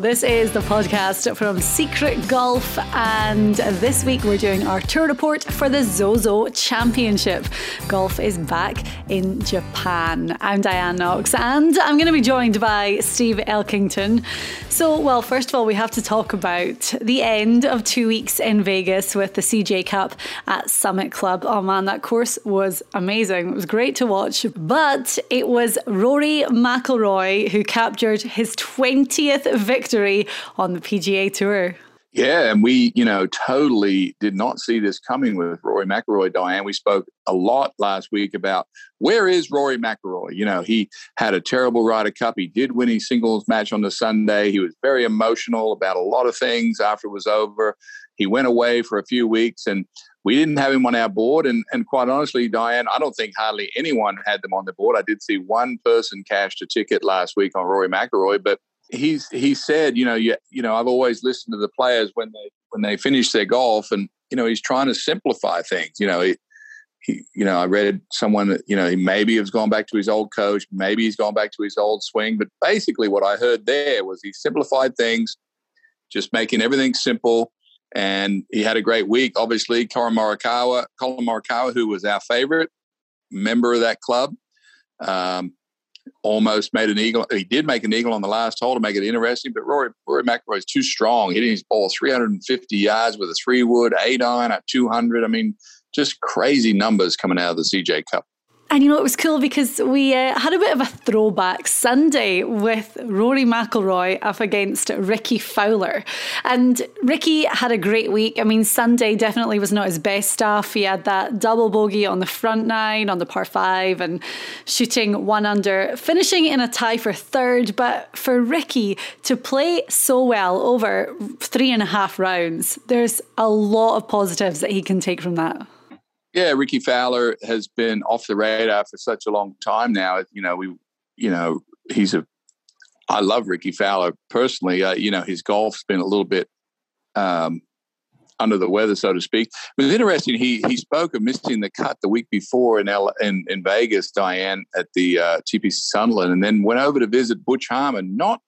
This is the podcast from Secret Golf, and this week we're doing our tour report for the Zozo Championship. Golf is back in Japan. I'm Diane Knox, and I'm going to be joined by Steve Elkington. So, well, first of all, we have to talk about the end of two weeks in Vegas with the CJ Cup at Summit Club. Oh man, that course was amazing. It was great to watch, but it was Rory McIlroy who captured his 20th victory on the PGA Tour. Yeah, and we, you know, totally did not see this coming with Rory McIlroy, Diane. We spoke a lot last week about where is Rory McIlroy? You know, he had a terrible Ryder Cup. He did win his singles match on the Sunday. He was very emotional about a lot of things after it was over. He went away for a few weeks and we didn't have him on our board. And, and quite honestly, Diane, I don't think hardly anyone had them on the board. I did see one person cashed a ticket last week on Rory McIlroy, but he's he said, you know, you, you know, I've always listened to the players when they when they finish their golf, and you know, he's trying to simplify things. You know, he, he you know, I read someone that you know he maybe has gone back to his old coach, maybe he's gone back to his old swing, but basically what I heard there was he simplified things, just making everything simple. And he had a great week. Obviously, Collin Morikawa, Collin Morikawa, who was our favorite member of that club, um, almost made an eagle. He did make an eagle on the last hole to make it interesting, but Rory, Rory McIlroy is too strong, hitting his ball 350 yards with a three wood, eight iron at 200. I mean, just crazy numbers coming out of the CJ Cup. And you know, it was cool because we uh, had a bit of a throwback Sunday with Rory McIlroy up against Rickie Fowler. And Rickie had a great week. I mean, Sunday definitely was not his best stuff. He had that double bogey on the front nine, on the par five, and shooting one under, finishing in a tie for third. But for Rickie to play so well over three and a half rounds, there's a lot of positives that he can take from that. Yeah, Rickie Fowler has been off the radar for such a long time now. You know, we, you know, he's a. I love Rickie Fowler personally. Uh, you know, his golf's been a little bit um, under the weather, so to speak. It was interesting. He he spoke of missing the cut the week before in L, in, in Vegas, Diane, at the uh, TPC Summerlin, and then went over to visit Butch Harmon, not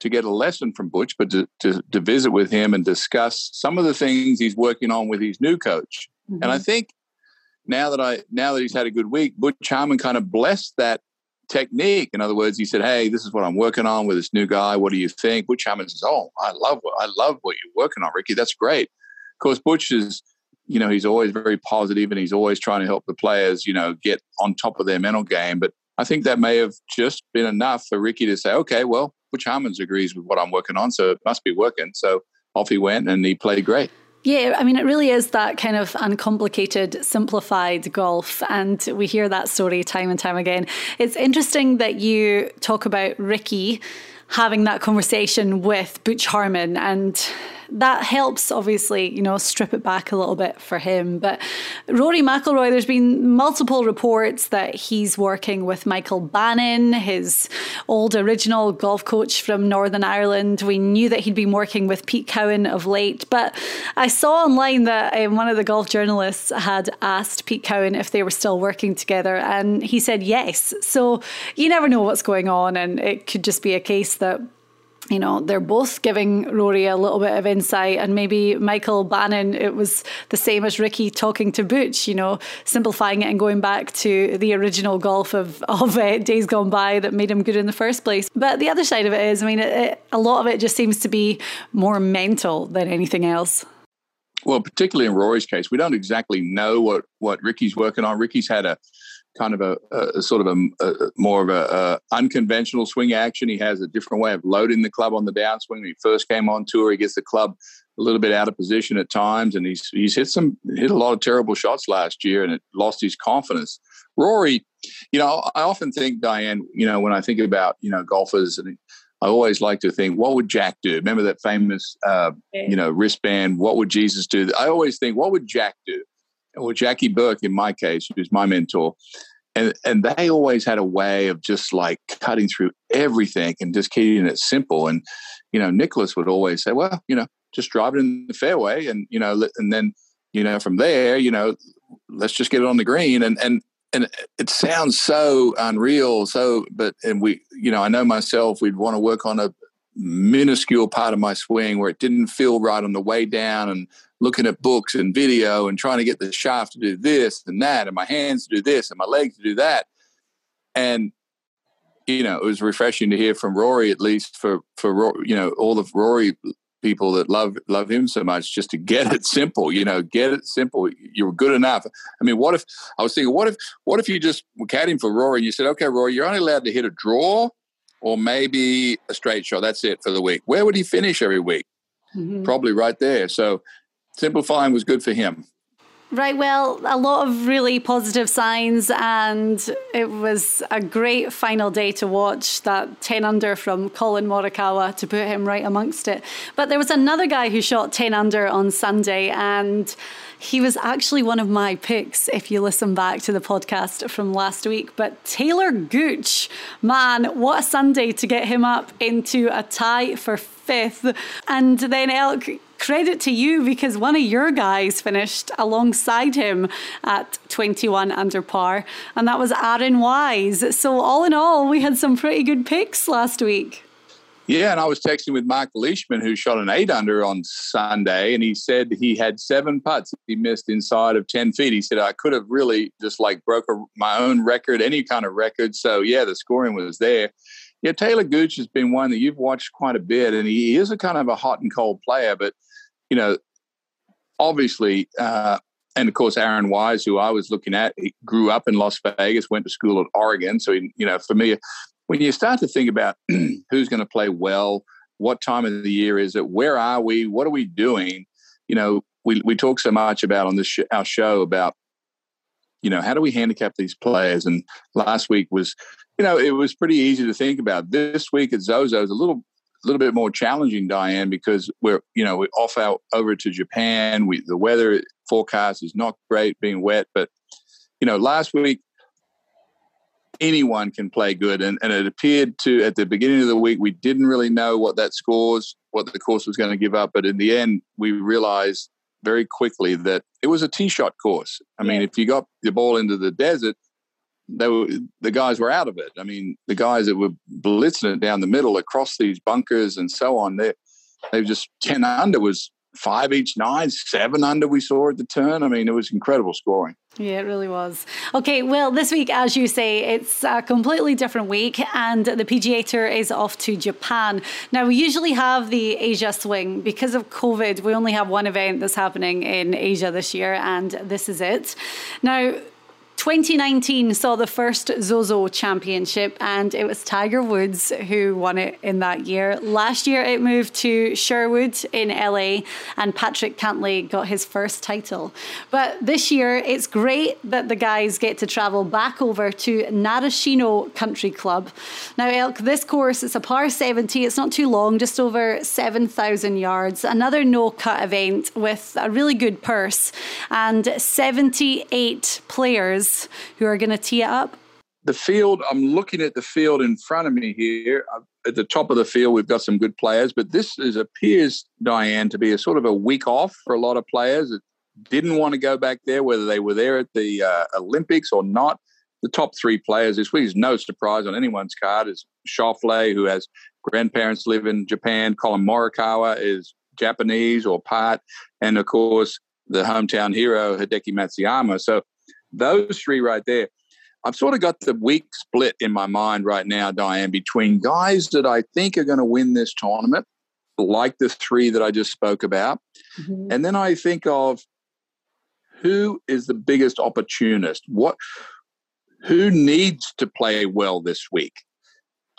to get a lesson from Butch, but to, to, to visit with him and discuss some of the things he's working on with his new coach. Mm-hmm. And I think now that I now that he's had a good week, Butch Harmon kind of blessed that technique. In other words, he said, "Hey, this is what I'm working on with this new guy. What do you think?" Butch Harmon says, "Oh, I love what I love what you're working on, Rickie. That's great." Of course, Butch is, you know, he's always very positive and he's always trying to help the players, you know, get on top of their mental game. But I think that may have just been enough for Rickie to say, "Okay, well, Butch Harmon agrees with what I'm working on, so it must be working." So off he went and he played great. Yeah, I mean, it really is that kind of uncomplicated, simplified golf. And we hear that story time and time again. It's interesting that you talk about Rickie having that conversation with Butch Harmon. And that helps, obviously, you know, strip it back a little bit for him. But Rory McIlroy, there's been multiple reports that he's working with Michael Bannon, his old original golf coach from Northern Ireland. We knew that he'd been working with Pete Cowan of late, but I saw online that um, one of the golf journalists had asked Pete Cowan if they were still working together, and he said yes. So you never know what's going on, and it could just be a case that you know, they're both giving Rory a little bit of insight, and maybe Michael Bannon, it was the same as Rickie talking to Butch, you know, simplifying it and going back to the original golf of, of uh, days gone by that made him good in the first place. But the other side of it is, I mean, it, it, a lot of it just seems to be more mental than anything else. Well, particularly in Rory's case, we don't exactly know what, what Rickie's working on. Rickie's had a kind of a, a sort of a, a, more of a, unconventional swing action. He has a different way of loading the club on the downswing. When he first came on tour, he gets the club a little bit out of position at times, and he's he's hit some hit a lot of terrible shots last year, and it lost his confidence. Rory, you know, I often think Diane, you know, when I think about you know golfers and. I always like to think, what would Jack do? Remember that famous, uh, you know, wristband? What would Jesus do? I always think, what would Jack do? Well, Jackie Burke, in my case, who's my mentor, and and they always had a way of just like cutting through everything and just keeping it simple. And you know, Nicklaus would always say, "Well, you know, just drive it in the fairway, and you know, and then you know, from there, you know, let's just get it on the green." And and and it sounds so unreal. So, but and we, you know, I know myself, we'd want to work on a minuscule part of my swing where it didn't feel right on the way down and looking at books and video and trying to get the shaft to do this and that and my hands to do this and my legs to do that. And you know it was refreshing to hear from rory at least for for you know all the rory people that love love him so much just to get it simple you know get it simple. You're good enough. I mean what if i was thinking what if what if you just caddying for rory and you said okay rory you're only allowed to hit a draw or maybe a straight shot that's it for the week where would he finish every week mm-hmm. probably right there so simplifying was good for him. Right, well, a lot of really positive signs, and it was a great final day to watch that 10 under from Collin Morikawa to put him right amongst it. But there was another guy who shot 10 under on Sunday, and he was actually one of my picks if you listen back to the podcast from last week. But Taylor Gooch, man, what a Sunday to get him up into a tie for fifth. And then Elk credit to you because one of your guys finished alongside him at 21 under par, and that was Aaron Wise. So, all in all, we had some pretty good picks last week. Yeah, and I was texting with Mark Leishman, who shot an eight under on Sunday, and he said he had seven putts he missed inside of 10 feet. He said, I could have really just like broke a, my own record, any kind of record. So, yeah, the scoring was there. Yeah, Taylor Gooch has been one that you've watched quite a bit, and he is a kind of a hot and cold player, but you know, obviously, uh, and of course, Aaron Wise, who I was looking at, he grew up in Las Vegas, went to school at Oregon. So, he, you know, for me, when you start to think about who's going to play well, what time of the year is it, where are we, what are we doing, you know, we, we talk so much about on this sh- our show about you know how do we handicap these players and last week was you know it was pretty easy to think about this week at zozo is a little little bit more challenging, Diane, because we're you know we're off out over to Japan. We the weather forecast is not great, being wet. But you know, last week anyone can play good, and, and it appeared to at the beginning of the week we didn't really know what that scores, what the course was going to give up. But in the end, we realized very quickly that it was a tee shot course. I yeah. mean, if you got the ball into the desert, they were the guys were out of it. I mean, the guys that were blitzing it down the middle across these bunkers and so on, they they were just ten under was five each nine, seven under we saw at the turn. I mean, it was incredible scoring. Yeah, it really was. Okay, well, this week, as you say, it's a completely different week, and the PGA Tour is off to Japan. Now, we usually have the Asia swing. Because of COVID, we only have one event that's happening in Asia this year, and this is it. Now, 2019 saw the first Zozo Championship, and it was Tiger Woods who won it in that year. Last year, it moved to Sherwood in LA, and Patrick Cantlay got his first title. But this year, it's great that the guys get to travel back over to Narashino Country Club. Now, Elk, this course is a par 70. It's not too long, just over 7,000 yards. Another no cut event with a really good purse and 78 players who are going to tee up? The field, I'm looking at the field in front of me here. At the top of the field, we've got some good players, but this is appears, Diane, to be a sort of a week off for a lot of players that didn't want to go back there, whether they were there at the uh, Olympics or not. The top three players this week is no surprise on anyone's card. Is Schauffele, who has grandparents live in Japan. Collin Morikawa is Japanese or part, and of course the hometown hero Hideki Matsuyama. So those three right there. I've sort of got the week split in my mind right now, Diane, between guys that I think are going to win this tournament, like the three that I just spoke about. Mm-hmm. And then I think of who is the biggest opportunist? What who needs to play well this week?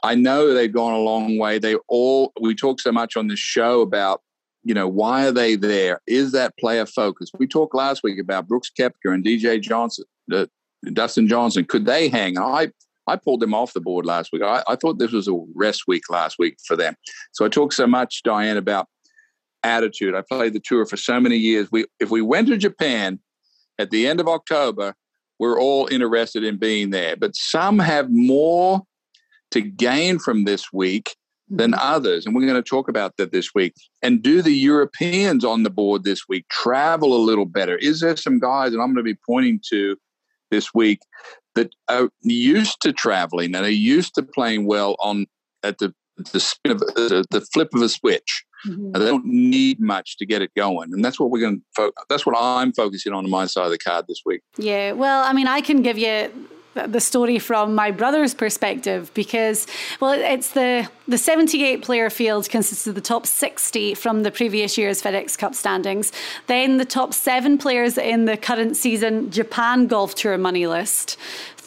I know they've gone a long way. They all we talk so much on this show about you know, why are they there? Is that player focus? We talked last week about Brooks Koepka and DJ Johnson, uh, Dustin Johnson. Could they hang? I I pulled them off the board last week. I, I thought this was a rest week last week for them. So I talked so much, Diane, about attitude. I played the tour for so many years. We if we went to Japan at the end of October, we're all interested in being there. But some have more to gain from this week than others. And we're going to talk about that this week. And do the Europeans on the board this week travel a little better? Is there some guys, that I'm going to be pointing to this week, that are used to traveling and are used to playing well on at the the spin of the, the flip of a switch. Mm-hmm. They don't need much to get it going, and that's what we're going to. Fo- that's what I'm focusing on on my side of the card this week. Yeah, well, I mean, I can give you the story from my brother's perspective because well it's the the 78 player field consists of the top 60 from the previous year's FedEx Cup standings then the top 7 players in the current season Japan Golf Tour money list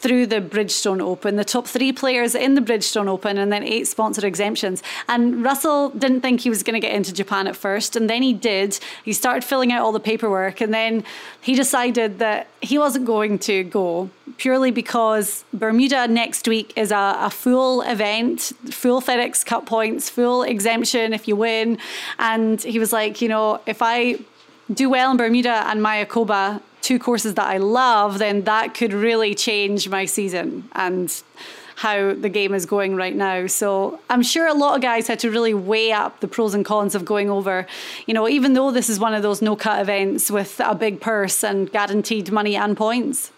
through the Bridgestone Open, the top three players in the Bridgestone Open, and then eight sponsor exemptions. And Russell didn't think he was going to get into Japan at first, and then he did. He started filling out all the paperwork, and then he decided that he wasn't going to go purely because Bermuda next week is a, a full event, full FedEx Cup points, full exemption if you win. And he was like, you know, if I do well in Bermuda and Mayakoba, two courses that I love, then that could really change my season and how the game is going right now. So I'm sure a lot of guys had to really weigh up the pros and cons of going over. You know, even though this is one of those no cut events with a big purse and guaranteed money and points.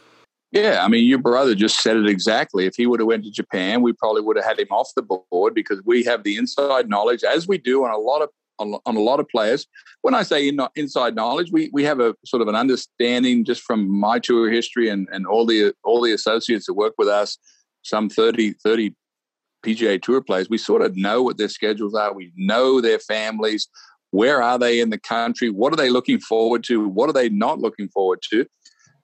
Yeah, I mean, your brother just said it exactly. If he would have went to Japan, we probably would have had him off the board because we have the inside knowledge, as we do on a lot of on, on a lot of players. When I say in, inside knowledge, we we have a sort of an understanding just from my tour history and, and all the all the associates that work with us, some 30, 30 PGA Tour players. We sort of know what their schedules are. We know their families. Where are they in the country? What are they looking forward to? What are they not looking forward to?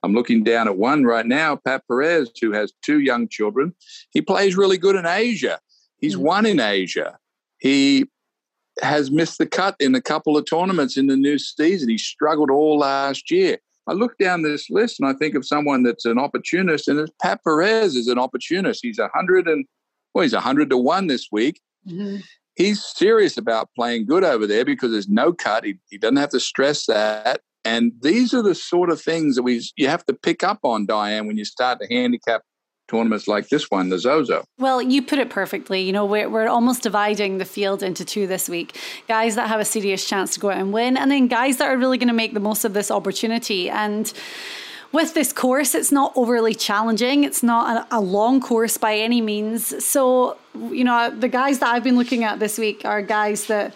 I'm looking down at one right now, Pat Perez, who has two young children. He plays really good in Asia. He's mm-hmm. won in Asia. He has missed the cut in a couple of tournaments in the new season. He struggled all last year. I look down this list and I think of someone that's an opportunist, and Pat Perez is an opportunist. He's a hundred and well, he's a hundred to one this week. Mm-hmm. He's serious about playing good over there because there's no cut. He, he doesn't have to stress that. And these are the sort of things that we you have to pick up on, Diane, when you start to handicap tournaments like this one, the Zozo. Well, you put it perfectly. You know, we're, we're almost dividing the field into two this week guys that have a serious chance to go out and win, and then guys that are really going to make the most of this opportunity. And with this course, it's not overly challenging. It's not a, a, long course by any means. So, you know, the guys that I've been looking at this week are guys that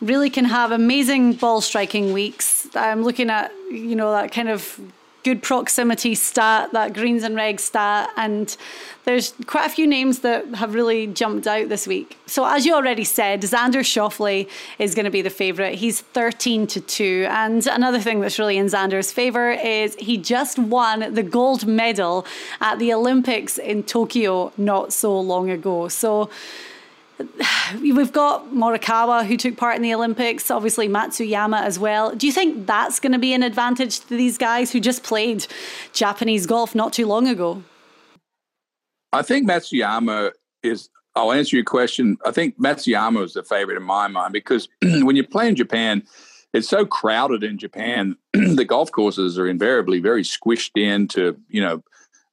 really can have amazing ball striking weeks. I'm looking at, you know, that kind of good proximity stat, that greens and regs stat, and there's quite a few names that have really jumped out this week. So, as you already said, Xander Schauffele is going to be the favourite. He's 13 to 2. And another thing that's really in Xander's favour is he just won the gold medal at the Olympics in Tokyo not so long ago. So, We've got Morikawa who took part in the Olympics, obviously Matsuyama as well. Do you think that's going to be an advantage to these guys who just played Japanese golf not too long ago? I think Matsuyama is. I'll answer your question. I think Matsuyama is the favorite in my mind because when you play in Japan, it's so crowded in Japan. the golf courses are invariably very squished into you know,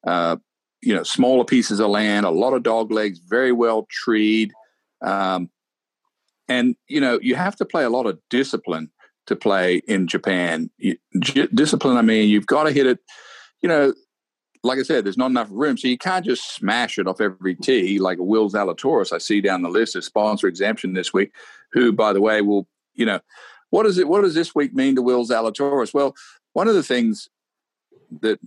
uh, you know, smaller pieces of land, a lot of dog legs, very well treed. Um, and you know, you have to play a lot of discipline to play in Japan. You, j- discipline, I mean, you've got to hit it. You know, like I said, there's not enough room, so you can't just smash it off every tee like a Will Zalatoris. I see down the list of sponsor exemption this week. Who, by the way, will you know what does it? What does this week mean to Will Zalatoris? Well, one of the things that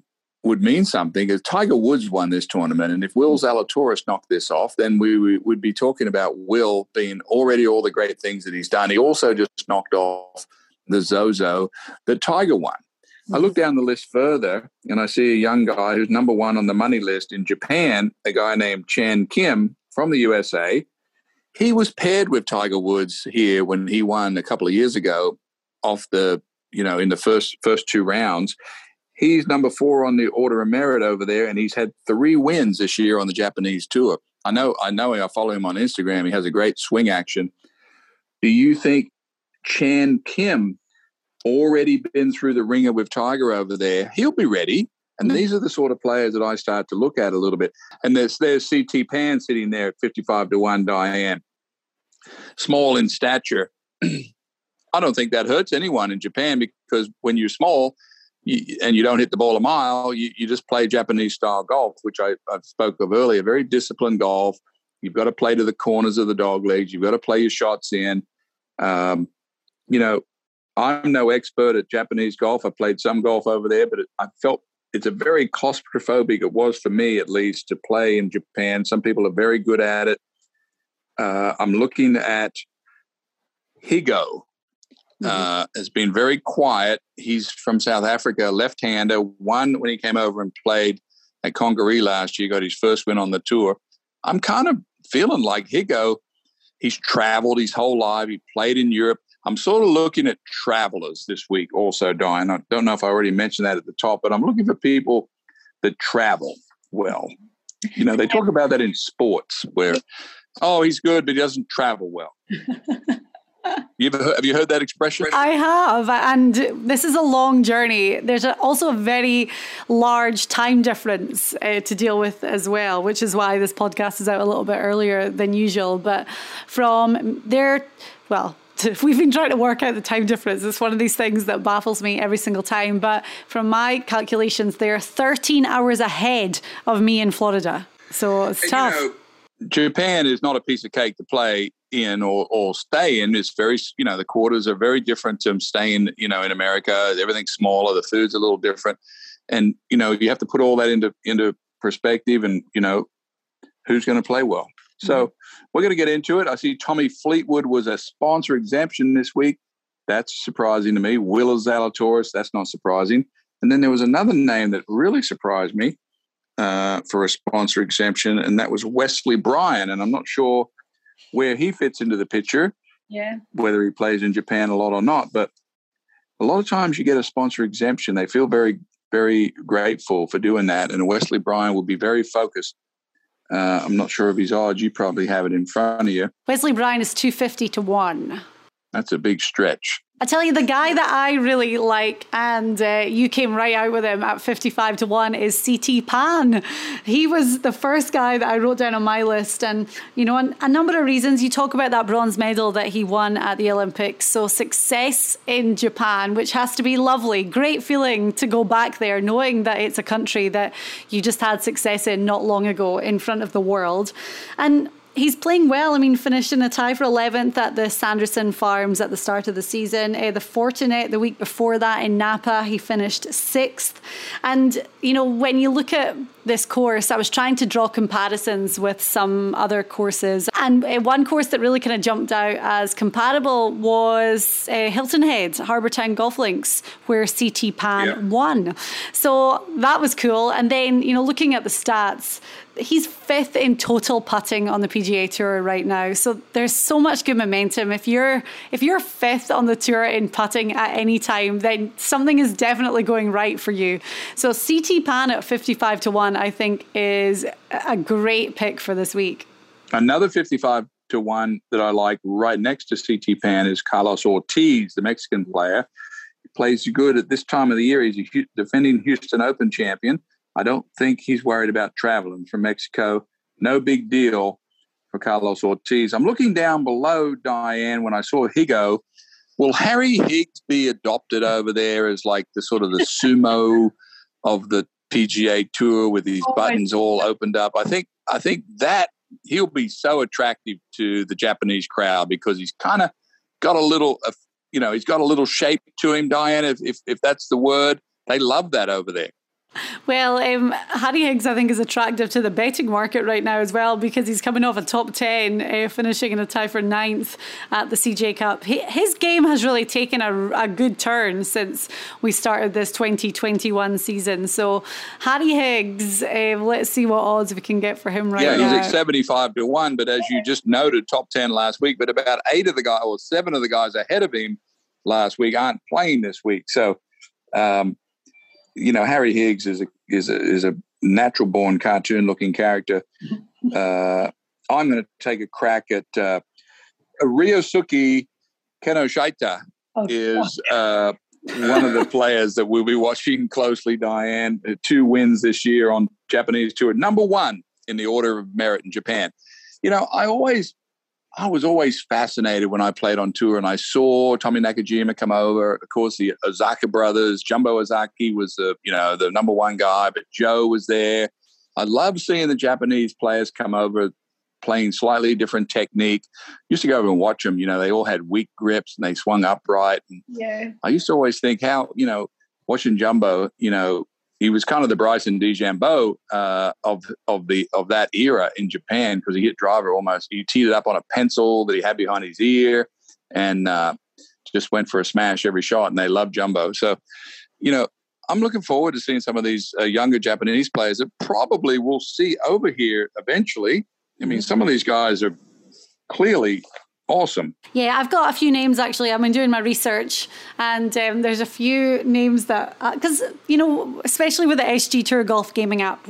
would mean something is Tiger Woods won this tournament. And if Will mm. Zalatoris knocked this off, then we, we would be talking about Will being already all the great things that he's done. He also just knocked off the Zozo that Tiger won. I look mm. down the list further and I see a young guy who's number one on the money list in Japan, a guy named Chan Kim from the USA. He was paired with Tiger Woods here when he won a couple of years ago off the, you know, in the first first two rounds. He's number four on the order of merit over there, and he's had three wins this year on the Japanese tour. I know, I know. I follow him on Instagram. He has a great swing action. Do you think Chan Kim already been through the ringer with Tiger over there? He'll be ready. And mm-hmm. these are the sort of players that I start to look at a little bit. And there's there's CT Pan sitting there at 55 to 1 Diane. Small in stature. I don't think that hurts anyone in Japan because when you're small, and you don't hit the ball a mile, you, you just play Japanese style golf, which I, I spoke of earlier. Very disciplined golf. You've got to play to the corners of the dog legs. You've got to play your shots in. Um, you know, I'm no expert at Japanese golf. I played some golf over there, but it, I felt it's a very claustrophobic. It was for me, at least, to play in Japan. Some people are very good at it. Uh, I'm looking at Higgo, mm-hmm. uh, has been very quiet. He's from South Africa, left-hander. Won when he came over and played at Congaree last year. Got his first win on the tour. I'm kind of feeling like Higgo. He's traveled his whole life. He played in Europe. I'm sort of looking at travelers this week also, Diane. I don't know if I already mentioned that at the top, but I'm looking for people that travel well. You know, they talk about that in sports where, oh, he's good, but he doesn't travel well. You ever, have you heard that expression? I have, and this is a long journey. There's a, also a very large time difference uh, to deal with as well, which is why this podcast is out a little bit earlier than usual. But from there, well, we've been trying to work out the time difference. It's one of these things that baffles me every single time. But from my calculations, they're 13 hours ahead of me in Florida. So it's tough. You know, Japan is not a piece of cake to play in or, or stay in. It's very, you know, the quarters are very different to staying, you know, in America. Everything's smaller. The food's a little different. And, you know, you have to put all that into, into perspective and, you know, who's going to play well. So mm-hmm. we're going to get into it. I see Tommy Fleetwood was a sponsor exemption this week. That's surprising to me. Will Zalatoris, that's not surprising. And then there was another name that really surprised me uh, for a sponsor exemption, and that was Wesley Bryan. And I'm not sure where he fits into the picture, yeah, whether he plays in Japan a lot or not. But a lot of times you get a sponsor exemption, they feel very, very grateful for doing that. And Wesley Bryan will be very focused. Uh, I'm not sure of his odds. You probably have it in front of you. Wesley Bryan is 250 to 1. That's a big stretch. I tell you, the guy that I really like, and uh, you came right out with him at 55 to 1, is CT Pan. He was the first guy that I wrote down on my list. And, you know, a number of reasons. You talk about that bronze medal that he won at the Olympics. So, success in Japan, which has to be lovely. Great feeling to go back there, knowing that it's a country that you just had success in not long ago in front of the world. And he's playing well. I mean, finished in a tie for 11th at the Sanderson Farms at the start of the season. Uh, the Fortinet the week before that in Napa, he finished sixth. And, you know, when you look at this course, I was trying to draw comparisons with some other courses. And uh, one course that really kind of jumped out as compatible was uh, Hilton Head, Harbour Town Golf Links, where CT Pan yeah. won. So that was cool. And then, you know, looking at the stats, he's fifth in total putting on the PGA Tour right now. So there's so much good momentum. If you're if you're fifth on the tour in putting at any time, then something is definitely going right for you. So CT Pan at 55 to 1 I think is a great pick for this week. Another 55 to 1 that I like right next to CT Pan is Carlos Ortiz, the Mexican player. He plays good at this time of the year. He's a defending Houston Open champion. I don't think he's worried about traveling from Mexico. No big deal for Carlos Ortiz. I'm looking down below Diane when I saw Higgo. Will Harry Higgs be adopted over there as like the sort of the sumo of the PGA Tour with these oh, buttons all opened up? I think I think that he'll be so attractive to the Japanese crowd because he's kind of got a little, you know, he's got a little shape to him. Diane, if if, if that's the word, they love that over there. Well, um, Harry Higgs, I think, is attractive to the betting market right now as well because he's coming off a top 10, uh, finishing in a tie for ninth at the CJ Cup. He, his game has really taken a, a, good turn since we started this 2021 season. So, Harry Higgs, uh, let's see what odds we can get for him right yeah, now. Yeah, he's at 75 to 1, but as you just noted, top 10 last week, but about eight of the guys, or seven of the guys ahead of him last week aren't playing this week. So, um, you know, Harry Higgs is a is a is a natural born cartoon looking character. Uh, I'm going to take a crack at uh, Ryosuke Kinoshita oh, is uh, one of the players that we'll be watching closely. Diane, two wins this year on Japanese tour, number one in the order of merit in Japan. You know, I always I was always fascinated when I played on tour and I saw Tommy Nakajima come over. Of course, the Ozaki brothers, Jumbo Ozaki was the you know the number one guy, but Joe was there. I love seeing the Japanese players come over playing slightly different technique. Used to go over and watch them. You know, they all had weak grips and they swung upright. And yeah. I used to always think how you know watching Jumbo. You know, he was kind of the Bryson DeChambeau uh, of of the of that era in Japan because he hit driver almost. He teed it up on a pencil that he had behind his ear, and uh, just went for a smash every shot. And they love Jumbo. So, you know, I'm looking forward to seeing some of these uh, younger Japanese players that probably we'll see over here eventually. I mean, some of these guys are clearly awesome. Yeah, I've got a few names actually. I've been doing my research, and um, there's a few names that because uh, you know, especially with the SG Tour Golf Gaming app,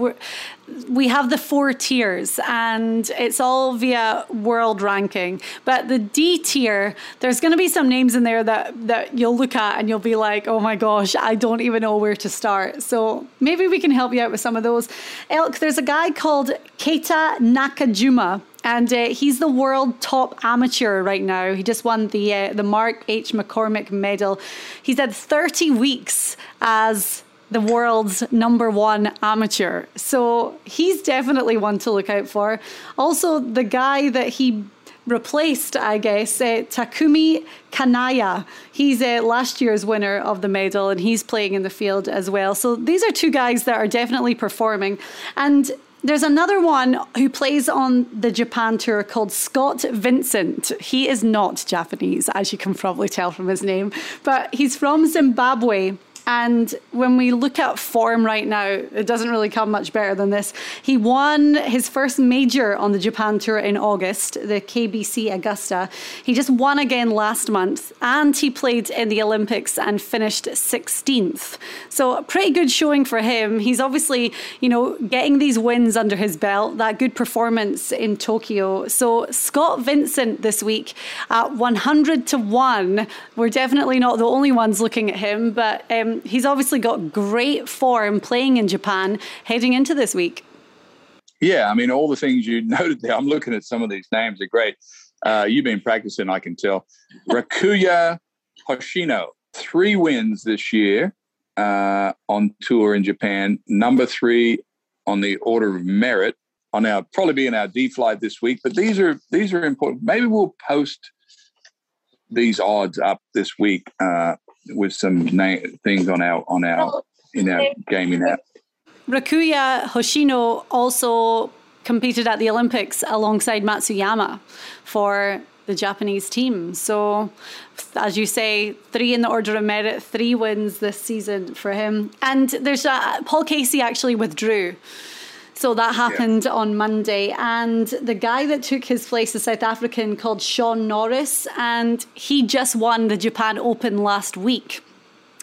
we have the four tiers, and it's all via world ranking. But the D tier, there's going to be some names in there that that you'll look at and you'll be like, oh my gosh, I don't even know where to start. So maybe we can help you out with some of those. Elk, there's a guy called Keita Nakajima and uh, he's the world top amateur right now. He just won the uh, the Mark H. McCormack Medal. He's had 30 weeks as the world's number one amateur. So he's definitely one to look out for. Also, the guy that he replaced, I guess, uh, Takumi Kanaya. He's uh, last year's winner of the medal and he's playing in the field as well. So these are two guys that are definitely performing. And there's another one who plays on the Japan tour called Scott Vincent. He is not Japanese, as you can probably tell from his name, but he's from Zimbabwe and when we look at form right now, it doesn't really come much better than this. He won his first major on the Japan Tour in August, the KBC Augusta. He just won again last month, and he played in the Olympics and finished 16th. So, pretty good showing for him. He's obviously, you know, getting these wins under his belt, that good performance in Tokyo. So, Scott Vincent this week at 100 to 1. We're definitely not the only ones looking at him, but um, he's obviously got great form playing in Japan heading into this week. Yeah, I mean, all the things you noted there. I'm looking at some of these names are great. Uh, you've been practicing, I can tell. Rikuya Hoshino, three wins this year uh, on tour in Japan. Number three on the order of merit. on our probably be in our D flight this week. But these are these are important. Maybe we'll post these odds up this week uh, with some na- things on our on our oh, in our gaming app. Rikuya Hoshino also competed at the Olympics alongside Matsuyama for the Japanese team. So, as you say, three in the order of merit, three wins this season for him. And there's a, Paul Casey actually withdrew. So that happened yeah. on Monday. And the guy that took his place, a South African called Shaun Norris, and he just won the Japan Open last week.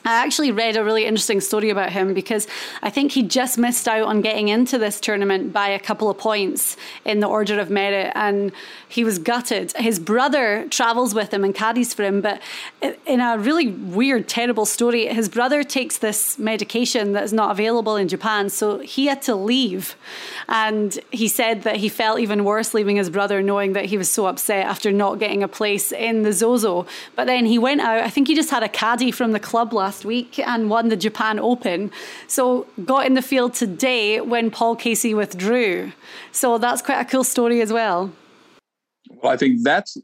I actually read a really interesting story about him because I think he just missed out on getting into this tournament by a couple of points in the order of merit and he was gutted. His brother travels with him and caddies for him, but in a really weird, terrible story, his brother takes this medication that is not available in Japan, so he had to leave. And he said that he felt even worse leaving his brother, knowing that he was so upset after not getting a place in the Zozo. But then he went out, I think he just had a caddy from the club last last week and won the Japan Open. So got in the field today when Paul Casey withdrew. So that's quite a cool story as well. Well, I think that's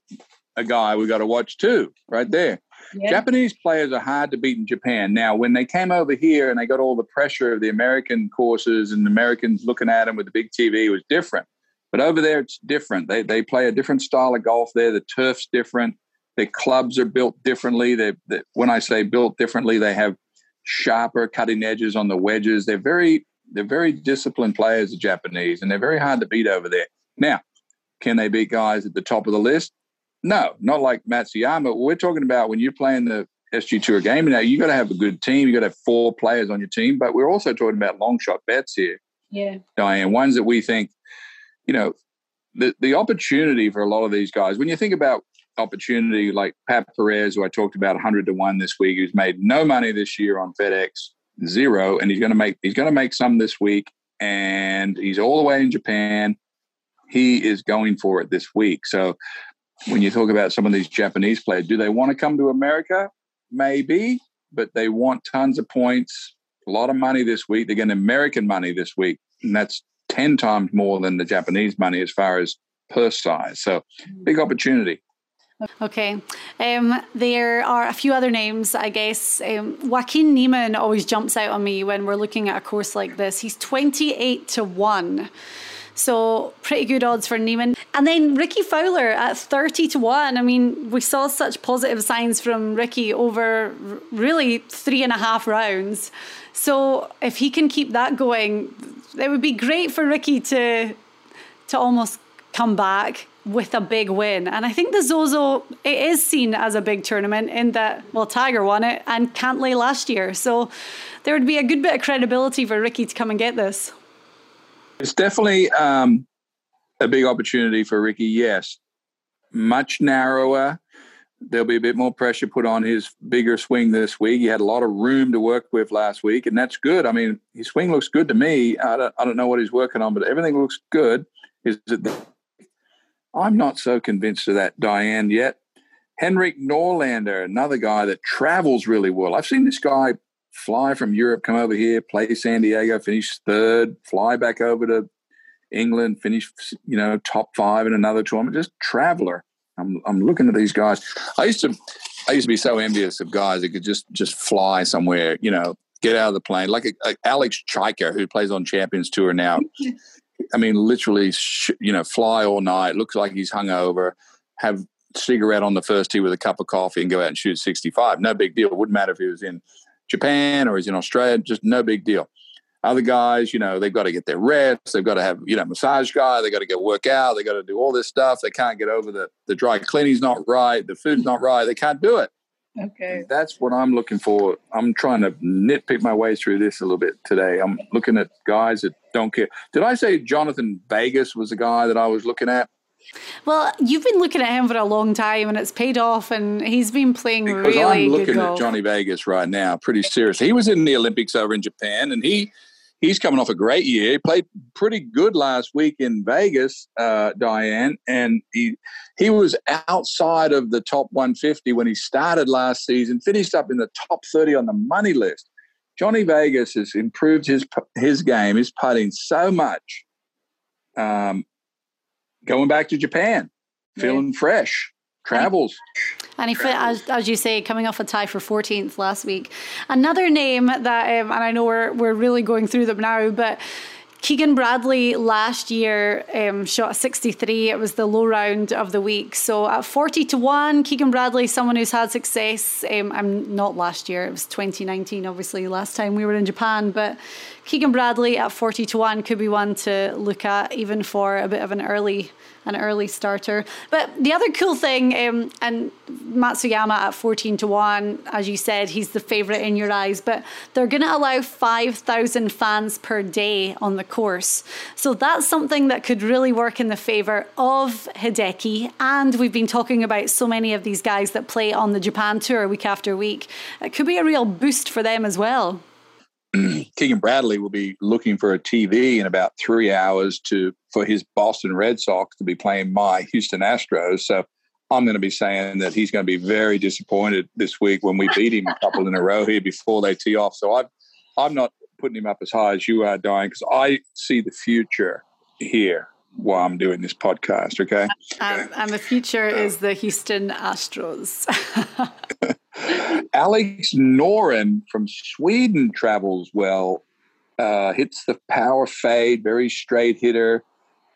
a guy we got to watch too, right there. Yeah. Japanese players are hard to beat in Japan. Now, when they came over here and they got all the pressure of the American courses and Americans looking at them with the big TV, it was different. But over there, it's different. They they play a different style of golf there. The turf's different. Their clubs are built differently. They, they, when I say built differently, they have sharper cutting edges on the wedges. They're very they're very disciplined players, the Japanese, and they're very hard to beat over there. Now, can they beat guys at the top of the list? No, not like Matsuyama. We're talking about when you're playing the SG Tour game now, you've got to have a good team. You've got to have four players on your team, but we're also talking about long shot bets here. Yeah, Diane, ones that we think, you know, the the opportunity for a lot of these guys. When you think about opportunity like Pat Perez, who I talked about 100 to 1 this week, who's made no money this year on FedEx, zero, and he's going to make he's going to make some this week and he's all the way in Japan. He is going for it this week. So when you talk about some of these Japanese players, do they want to come to America? Maybe, but they want tons of points, a lot of money this week. They're getting American money this week, and that's 10 times more than the Japanese money as far as purse size. So big opportunity. Okay. Um, there are a few other names, I guess. Um, Joaquin Niemann always jumps out on me when we're looking at a course like this. He's 28 to 1. So pretty good odds for Niemann. And then Rickie Fowler at 30 to 1. I mean, we saw such positive signs from Rickie over really three and a half rounds. So if he can keep that going, it would be great for Rickie to to almost come back with a big win. And I think the Zozo it is seen as a big tournament in that well Tiger won it and Cantlay last year. So there would be a good bit of credibility for Rickie to come and get this. It's definitely um, a big opportunity for Rickie, Yes, much narrower. There'll be a bit more pressure put on his bigger swing this week. He had a lot of room to work with last week, and that's good. I mean, his swing looks good to me. I don't, I don't know what he's working on, but everything looks good. Is it I'm not so convinced of that, Diane, yet. Henrik Norlander, another guy that travels really well. I've seen this guy fly from Europe, come over here, play San Diego, finish third, fly back over to England, finish, you know, top five in another tournament. Just traveler. I'm, I'm looking at these guys. I used to, I used to be so envious of guys that could just just fly somewhere, you know, get out of the plane, like a, a Alex Cejka, who plays on Champions Tour now. I mean, literally, sh- you know, fly all night. Looks like he's hungover. Have cigarette on the first tee with a cup of coffee and go out and shoot 65. No big deal. It wouldn't matter if he was in Japan or he's in Australia. Just no big deal. Other guys, you know, they've got to get their rest. They've got to have, you know, massage guy. They got to go work out. They got to do all this stuff. They can't get over the the dry cleaning's not right. The food's not right. They can't do it. Okay. That's what I'm looking for. I'm trying to nitpick my way through this a little bit today. I'm looking at guys that don't care. Did I say Jhonattan Vegas was the guy that I was looking at? Well, you've been looking at him for a long time, and it's paid off, and he's been playing because really I'm looking at. Johnny Vegas right now, pretty seriously. He was in the Olympics over in Japan, and he he's coming off a great year. He played pretty good last week in Vegas, uh, Diane, and he he was outside of the top 150 when he started last season. Finished up in the top 30 on the money list. Johnny Vegas has improved his his game, his putting so much um, going back to Japan, feeling yeah. fresh, travels. And he, as, as you say, coming off a tie for 14th last week. Another name that, um, and I know we're, we're really going through them now, but Keegan Bradley last year um, shot 63. It was the low round of the week. So at 40 to 1, Keegan Bradley, someone who's had success. Um, I'm not last year, it was 2019, obviously, last time we were in Japan. But Keegan Bradley at 40 to 1 could be one to look at, even for a bit of an early an early starter. But the other cool thing, um, and Matsuyama at 14 to 1, as you said, he's the favourite in your eyes, but they're going to allow 5,000 fans per day on the course. So that's something that could really work in the favour of Hideki. And we've been talking about so many of these guys that play on the Japan Tour week after week. It could be a real boost for them as well. Keegan Bradley will be looking for a TV in about three hours to for his Boston Red Sox to be playing my Houston Astros. So I'm going to be saying that he's going to be very disappointed this week when we beat him a couple in a row here before they tee off. So I'm I'm not putting him up as high as you are, Diane, because I see the future here while I'm doing this podcast. Okay, um, and the future is the Houston Astros. Alex Noren from Sweden travels well, uh, hits the power fade, very straight hitter.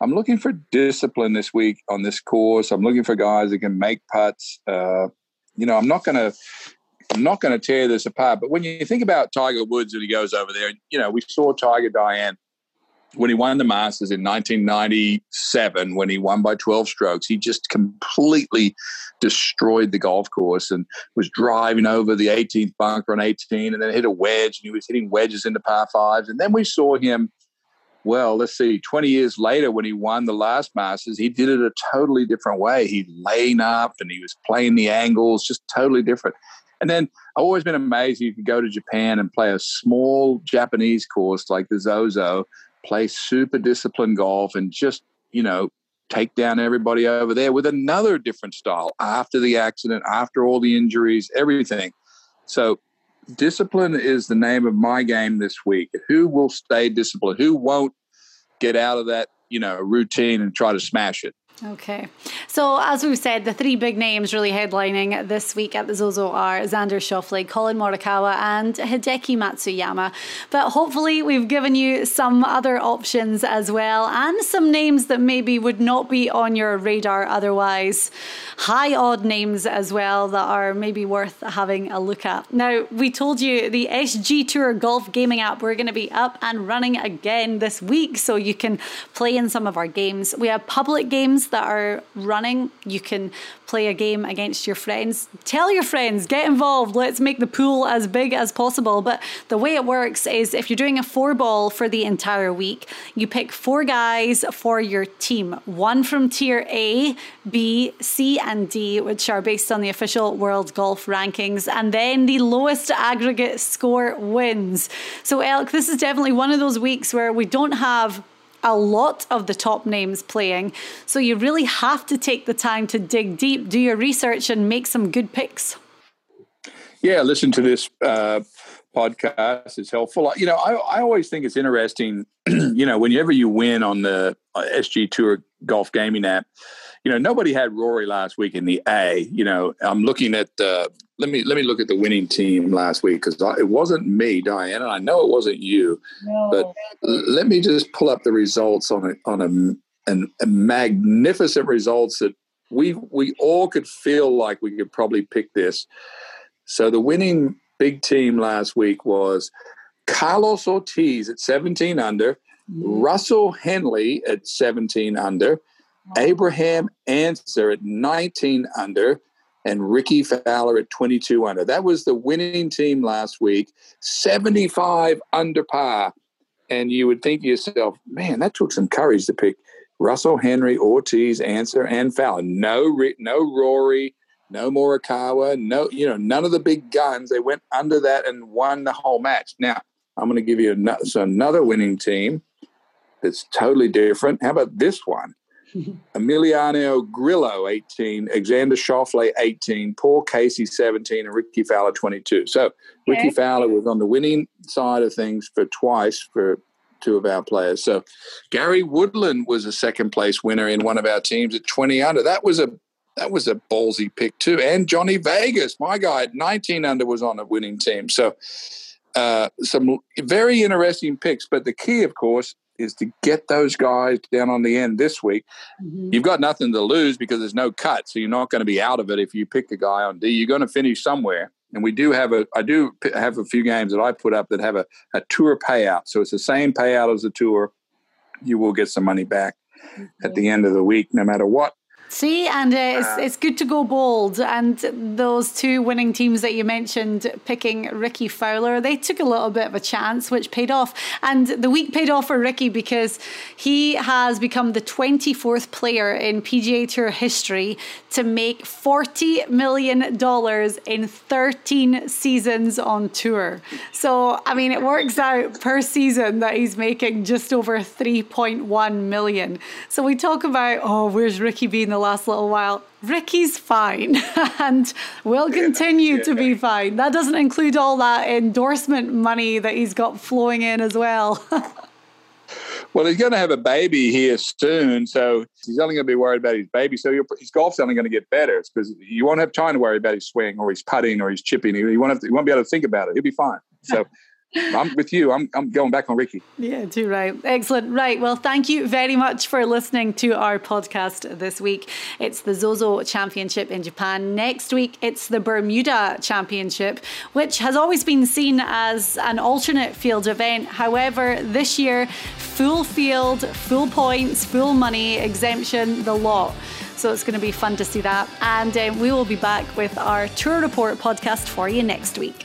I'm looking for discipline this week on this course. I'm looking for guys that can make putts. Uh, you know, I'm not going to. I'm not going to tear this apart, but when you think about Tiger Woods and he goes over there, you know, we saw Tiger Diane when he won the Masters in 1997, when he won by 12 strokes, he just completely destroyed the golf course and was driving over the 18th bunker on 18 and then hit a wedge and he was hitting wedges into par fives. And then we saw him, well, let's see, 20 years later when he won the last Masters, he did it a totally different way. He'd lane up and he was playing the angles, just totally different. And then I've always been amazed you can go to Japan and play a small Japanese course like the Zozo play super disciplined golf and just, you know, take down everybody over there with another different style after the accident, after all the injuries, everything. So, discipline is the name of my game this week. Who will stay disciplined? Who won't get out of that, you know, routine and try to smash it? Okay. So, as we've said, the three big names really headlining this week at the Zozo are Xander Schauffele, Collin Morikawa, and Hideki Matsuyama. But hopefully, we've given you some other options as well, and some names that maybe would not be on your radar otherwise. High odd names as well that are maybe worth having a look at. Now, we told you the SG Tour Golf Gaming app, we're going to be up and running again this week, so you can play in some of our games. We have public games that are running. You can play a game against your friends. Tell your friends, get involved. Let's make the pool as big as possible. But the way it works is if you're doing a four ball for the entire week, you pick four guys for your team one from tier A, B, C, and D, which are based on the official World Golf rankings. And then the lowest aggregate score wins. So, Elk, this is definitely one of those weeks where we don't have a lot of the top names playing. So you really have to take the time to dig deep, do your research, and make some good picks. Yeah, listen to this uh, podcast. It's helpful. You know, I, I always think it's interesting, you know, whenever you win on the uh, SG Tour Golf Gaming app, you know, nobody had Rory last week in the A. You know, I'm looking at uh, let me let me look at the winning team last week because it wasn't me, Diane, and I know it wasn't you. No. But let me just pull up the results on a on a, an, a magnificent results that we we all could feel like we could probably pick this. So the winning big team last week was Carlos Ortiz at 17 under, mm-hmm. Russell Henley at 17 under, Abraham Ancer at 19 under, and Rickie Fowler at 22 under. That was the winning team last week, 75 under par. And you would think to yourself, man, that took some courage to pick Russell, Henley, Ortiz, Ancer, and Fowler. No, no Rory, no Morikawa, no, you know, none of the big guns. They went under that and won the whole match. Now, I'm going to give you another, so another winning team that's totally different. How about this one? Emiliano Grillo, 18, Xander Schauffele, 18, Paul Casey, 17, and Rickie Fowler, 22. So okay. Rickie Fowler was on the winning side of things for twice for two of our players. So Gary Woodland was a second place winner in one of our teams at 20 under. That was a that was a ballsy pick too. And Johnny Vegas, my guy at 19 under was on a winning team. So uh, some very interesting picks. But the key, of course, is to get those guys down on the end this week. Mm-hmm. You've got nothing to lose because there's no cut, so you're not going to be out of it if you pick a guy on D. You're going to finish somewhere. And we do have a, I do have a few games that I put up that have a, a tour payout. So it's the same payout as the tour. You will get some money back mm-hmm. at the end of the week, no matter what. See, and uh, it's, it's good to go bold. And those two winning teams that you mentioned, picking Rickie Fowler, they took a little bit of a chance, which paid off. And the week paid off for Rickie because he has become the 24th player in PGA Tour history to make $40 million in 13 seasons on tour. So, I mean, it works out per season that he's making just over 3.1 million. So we talk about, oh, where's Rickie being the last little while. Rickie's fine and will continue to be fine. That doesn't include all that endorsement money that he's got flowing in as well. well, he's going to have a baby here soon, so he's only going to be worried about his baby. So his golf's only going to get better because you won't have time to worry about his swing or his putting or his chipping. You won't, have to, you won't be able to think about it. He'll be fine. So I'm with you. I'm, I'm going back on Rickie. Yeah, too right. Excellent. Right. Well, thank you very much for listening to our podcast this week. It's the Zozo Championship in Japan. Next week, it's the Bermuda Championship, which has always been seen as an alternate field event. However, this year, full field, full points, full money, exemption, the lot. So it's going to be fun to see that. And uh, we will be back with our Tour Report podcast for you next week.